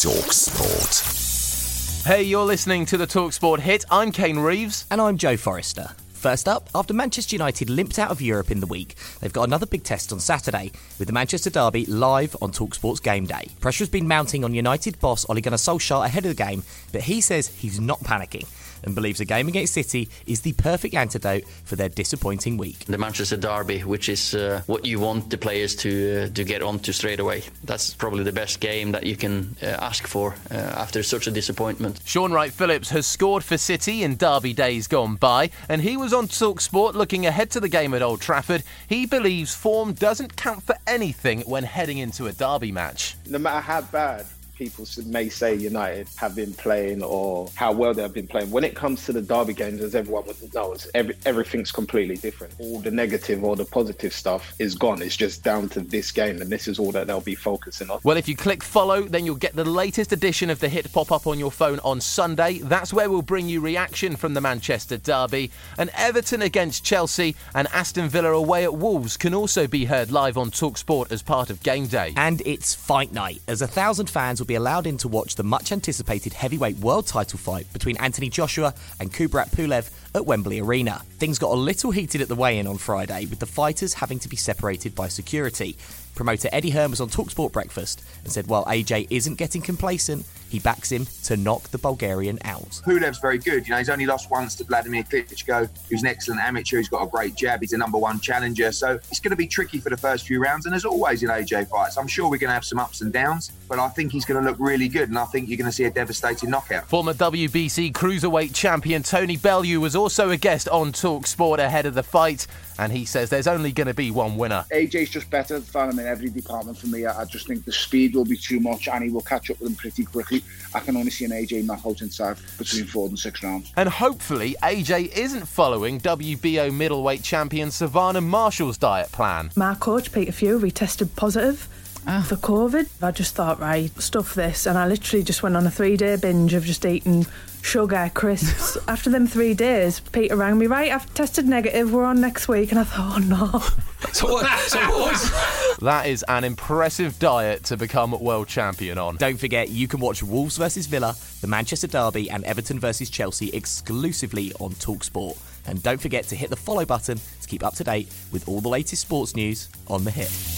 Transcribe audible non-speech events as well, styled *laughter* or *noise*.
Talk Sport. Hey, you're listening to the Talksport hit. I'm Kane Reeves. And I'm Joe Forrester. First up, after Manchester United limped out of Europe in the week, they've got another big test on Saturday, with the Manchester Derby live on Talksport's game day. Pressure has been mounting on United boss Ole Gunnar Solskjaer ahead of the game, but he says he's not panicking and believes a game against City is the perfect antidote for their disappointing week. The Manchester Derby, which is uh, what you want the players to uh, to get onto straight away. That's probably the best game that you can uh, ask for uh, after such a disappointment. Shaun Wright-Phillips has scored for City in Derby days gone by, and he was on Talksport looking ahead to the game at Old Trafford. He believes form doesn't count for anything when heading into a Derby match. no matter how bad people may say United have been playing or how well they've been playing, when it comes to the derby games, as everyone would know, it's every, everything's completely different. All the negative or the positive stuff is gone. It's just down to this game, and this is all that they'll be focusing on. Well, if you click follow, then you'll get the latest edition of the hit pop up on your phone on Sunday. That's where we'll bring you reaction from the Manchester Derby. And Everton against Chelsea and Aston Villa away at Wolves can also be heard live on Talksport as part of game day. And it's fight night, as a thousand fans will be allowed in to watch the much anticipated heavyweight world title fight between Anthony Joshua and Kubrat Pulev at Wembley Arena. Things got a little heated at the weigh in on Friday, with the fighters having to be separated by security. Promoter Eddie Hearn was on Talksport Breakfast and said while AJ isn't getting complacent, he backs him to knock the Bulgarian out. Pulev's very good. You know, he's only lost once to Wladimir Klitschko, who's an excellent amateur. He's got a great jab. He's a number one challenger. So it's going to be tricky for the first few rounds. And as always in AJ fights, I'm sure we're going to have some ups and downs, but I think he's going to look really good. And I think you're going to see a devastating knockout. Former WBC cruiserweight champion Tony Bellew was also a guest on Talk Sport ahead of the fight, and he says there's only going to be one winner. AJ's just better than him in every department for me. I I just think the speed will be too much and he will catch up with him pretty quickly. I can only see an AJ knock out inside between four and six rounds. And hopefully, AJ isn't following WBO middleweight champion Savannah Marshall's diet plan. My coach, Peter Fury, tested positive Ah. for COVID. I just thought, right, stuff this. And I literally just went on a three day binge of just eating sugar, crisps. *laughs* After them three days, Peter rang me, right, I've tested negative, we're on next week. And I thought, oh no. *laughs* So what, so what. *laughs* That is an impressive diet to become world champion on. Don't forget, you can watch Wolves versus Villa, the Manchester Derby, and Everton versus Chelsea exclusively on Talksport. And don't forget to hit the follow button to keep up to date with all the latest sports news on the hit.